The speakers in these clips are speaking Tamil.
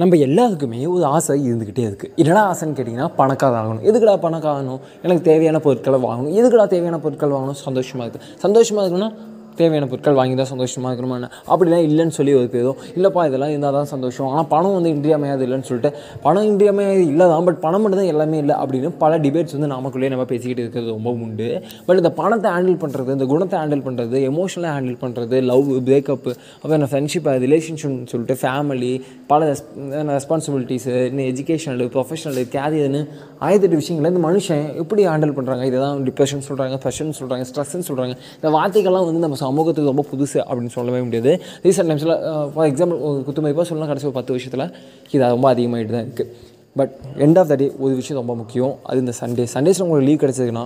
நம்ம எல்லாருக்குமே ஒரு ஆசை இருந்துக்கிட்டே இருக்குது என்னடா ஆசைன்னு கேட்டிங்கன்னா பணக்கார ஆகணும் எதுக்குடா பணக்காரணும் எனக்கு தேவையான பொருட்களை வாங்கணும். எதுக்குடா தேவையான பொருட்கள் வாங்கணும்? சந்தோஷமாக இருக்குது சந்தோஷமாக இருக்குன்னா தேவையான பொருட்கள் வாங்கி தான் சந்தோஷமாக இருக்கணுமா என்ன? அப்படிலாம் இல்லைன்னு சொல்லி ஒரு ஏதோ இல்லைப்பா இதெல்லாம் இருந்தால் தான் சந்தோஷம். ஆனால் பணம் வந்து இன்றியமையாது இல்லைன்னு சொல்லிட்டு பணம் இன்றியமையாது இல்லை தான் பட் பணம் மட்டும் தான் எல்லாமே இல்லை அப்படின்னு பல டிபேட்ஸ் வந்து நமக்குள்ளேயே நம்ம பேசிக்கிட்டு இருக்கிறது ரொம்ப உண்டு. பட் இந்த பணத்தை ஹேண்டில் பண்ணுறது இந்த குணத்தை ஹேண்டில் பண்ணுறது எமோஷனலாக ஹேண்டில் பண்ணுறது லவ் பிரேக்கப்பு அப்புறம் என்ன ஃப்ரெண்ட்ஷிப் ரிலேஷன்ஷிப்னு சொல்லிட்டு ஃபேமிலி பல ரெஸ்பான்சிபிலிட்டிஸு இன்னும் எஜுகேஷனல் ப்ரொஃபஷனல் கேரியர்னு ஆயிரத்தெட்டு விஷயங்களை இந்த மனுஷன் எப்படி ஹேண்டில் பண்ணுறாங்க இதை தான் டிப்ரெஷன் சொல்கிறாங்க ப்ரெஷர்னு சொல்கிறாங்க ஸ்ட்ரெஸ்ன்னு சொல்கிறாங்க இந்த வார்த்தைகள்லாம் வந்து நம்ம சமூகத்துக்கு ரொம்ப புதுசு அப்படின்னு சொல்லவே முடியாது. ரீசெண்ட் டைம்ஸில் ஃபார் எக்ஸாம்பிள் ஒரு குத்துமதிப்பாக சொல்லலாம் கடைசி ஒரு பத்து வருஷத்தில் இது ரொம்ப அதிகமாகிட்டு தான் இருக்குது but end of the day ஒரு விஷயம் ரொம்ப முக்கியம். அது இந்த சண்டே சண்டேஸில் உங்களுக்கு லீவ் கிடச்சதுன்னா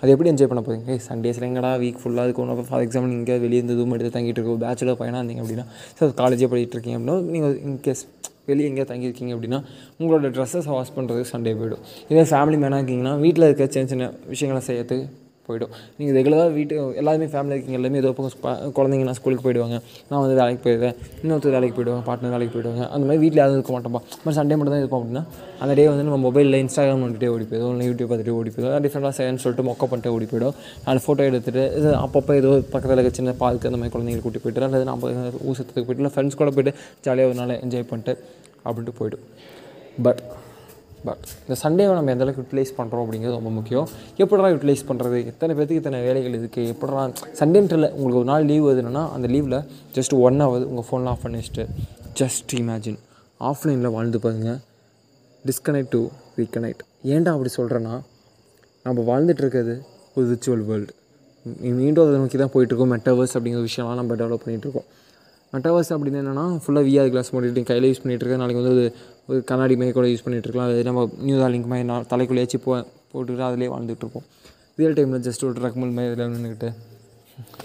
அது எப்படி என்ஜாய் பண்ண போகிறீங்க ஏய் சண்டேஸில் எங்கடா வீக் ஃபுல்லாக இருக்கும். ஃபார் எக்ஸாம்பிள் நீங்கள் வெளியே இருந்து ரூம் எடுத்து தங்கிட்டு இருக்கோம் பேச்சுலர் பையனாக இருந்தீங்க அப்படின்னா சார் காலேஜே படிக்கிட்டு இருக்கீங்க அப்படின்னா நீங்கள் இன்கேஸ் வெளியே எங்கேயா தங்கியிருக்கீங்க அப்படின்னா உங்களோட ட்ரெஸ்ஸஸ் வாஷ் பண்ணுறதுக்கு சண்டே போயிடும். இதே ஃபேமிலி மேனாக இருக்கீங்கன்னா வீட்டில் இருக்க சின்ன சின்ன விஷயங்களை செய்யறதுக்கு போயிடும். நீங்கள் ரெகுலராக வீட்டு எல்லாருமே ஃபேமிலி இருக்கீங்க எல்லாமே ஏதோ பக்கம் ஸ்பா- குழந்தைங்கன்னா ஸ்கூலுக்கு போயிடுவாங்க. நான் வந்து வேலைக்கு போயிடுவேன் இன்னொருத்தர் வேலைக்கு போயிடுவாங்க பார்ட்னர் வேலைக்கு போயிடுவாங்க. அந்த மாதிரி வீட்டில் யாரும் இருக்க மாட்டோம்ப்பா மாதிரி சண்டே மட்டும் தான் இருக்கும் அப்படின்னா அந்த டே வந்து நம்ம மொபைலில் இன்ஸ்டாகிராம் வந்துட்டே ஓடி போயிடும் இல்லை யூடியூப் பார்த்துட்டு ஓடி போயிடும். டிஃப்ரெண்ட்டாக செய்யணும்னு சொல்லிட்டு மொக்க பண்ணிட்டு ஓடி போயிடும். நாலு ஃபோட்டோ எடுத்துகிட்டு இது அப்பப்போ ஏதோ பக்கத்தில் இருக்க சின்ன பார்க்கு அந்த மாதிரி குழந்தைங்க கூட்டி போயிட்டு அல்லது நம்ம ஊசத்துக்கு போயிட்டு இல்லை ஃப்ரெண்ட்ஸ் கூட போயிட்டு ஜாலியாக ஒரு நாள் என்ஜாய் பண்ணிட்டு அப்படின்ட்டு போயிடும். பட் பட் இந்த சண்டேவை நம்ம எந்த அளவுக்கு யூட்டிலைஸ் பண்ணுறோம் அப்படிங்கிறது ரொம்ப முக்கியம். எப்படிலாம் யூட்டிலைஸ் பண்ணுறது எத்தனை பேர்த்துக்கு இத்தனை வேலைகள் இருக்குது எப்படிலாம் சண்டேன்றில் உங்களுக்கு ஒரு நாள் லீவ் வருதுன்னா அந்த லீவில் ஜஸ்ட் ஒன் ஹவர் உங்கள் ஃபோன்லாம் ஆஃப் பண்ணி வச்சுட்டு ஜஸ்ட் இமேஜின் ஆஃப்லைனில் வாழ்ந்து பாருங்கள் டிஸ்கனெக்ட் டு ரீகனெக்ட் ஏன்டா அப்படி சொல்கிறேன்னா நம்ம வாழ்ந்துட்டுருக்கிறது ஒரு விர்ச்சுவல் வேர்ல்டு மீண்டும் அதை நோக்கி தான் போயிட்டுருக்கோம் மெட்டவர்ஸ் அப்படிங்கிற விஷயம்லாம் நம்ம டெவலப் பண்ணிகிட்ருக்கோம் மெட்டாவர்ஸ் அப்படின்னு என்னென்னா ஃபுல்லாக விஆர் கிளாஸ் மாட்டிட்டு கையில் யூஸ் பண்ணிகிட்ருக்கேன் நாளைக்கு வந்து ஒரு கண்ணாடி மாதிரி கூட யூஸ் பண்ணிகிட்ருக்கலாம் அது நம்ம நியூ லிங்க் மாதிரி நான் தலைக்குள்ளேயாச்சும் போ போட்டுக்கிட்டு அதிலே வாழ்ந்துட்டுருப்போம் ரியல் டைமில் ஜஸ்ட் ஒரு ட்ரக்மல் மாதிரி இதில் நின்றுக்கிட்டு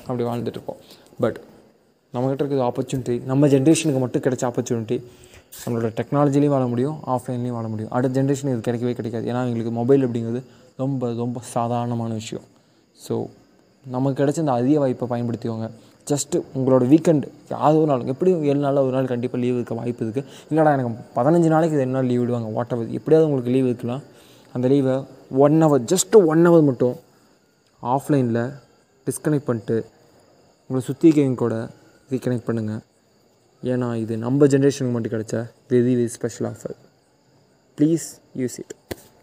அப்படி வாழ்ந்துட்டுருப்போம் பட் நம்மக்கிட்ட இருக்கிற ஆப்பர்ச்சுனிட்டி நம்ம ஜென்ரேஷனுக்கு மட்டும் கிடைச்ச ஆப்பர்ச்சுனிட்டி நம்மளோட டெக்னாலஜிலையும் வாழ முடியும் ஆஃப்லைன்லேயும் வாழ முடியும். அடுத்த ஜென்ரேஷனுக்கு இது கிடைக்கவே கிடைக்காது. ஏன்னா எங்களுக்கு மொபைல் அப்படிங்கிறது ரொம்ப ரொம்ப சாதாரணமான விஷயம். ஸோ நமக்கு கிடைச்ச இந்த அதிக வாய்ப்பை பயன்படுத்திக்கோங்க. ஜஸ்ட்டு உங்களோட வீக்கெண்டு யாவது ஒரு நாள் எப்படியும் ஏழு நாளில் ஒரு நாள் கண்டிப்பாக லீவ் இருக்க வாய்ப்பு இருக்குது இல்லைடா எனக்கு பதினஞ்சு நாளைக்கு இது என்ன லீவ் விடுவாங்க? வாட் எவர் எப்படியாவது உங்களுக்கு லீவ் இருக்கலாம். அந்த லீவை one hour just one hour மட்டும் ஆஃப்லைனில் டிஸ்கனெக்ட் பண்ணிட்டு உங்களை சுற்றி கேங் கூட ரீகனெக்ட் பண்ணுங்கள் ஏன்னா இது நம்ம ஜென்ரேஷனுக்கு மட்டும் கிடச்ச very very special offer please use it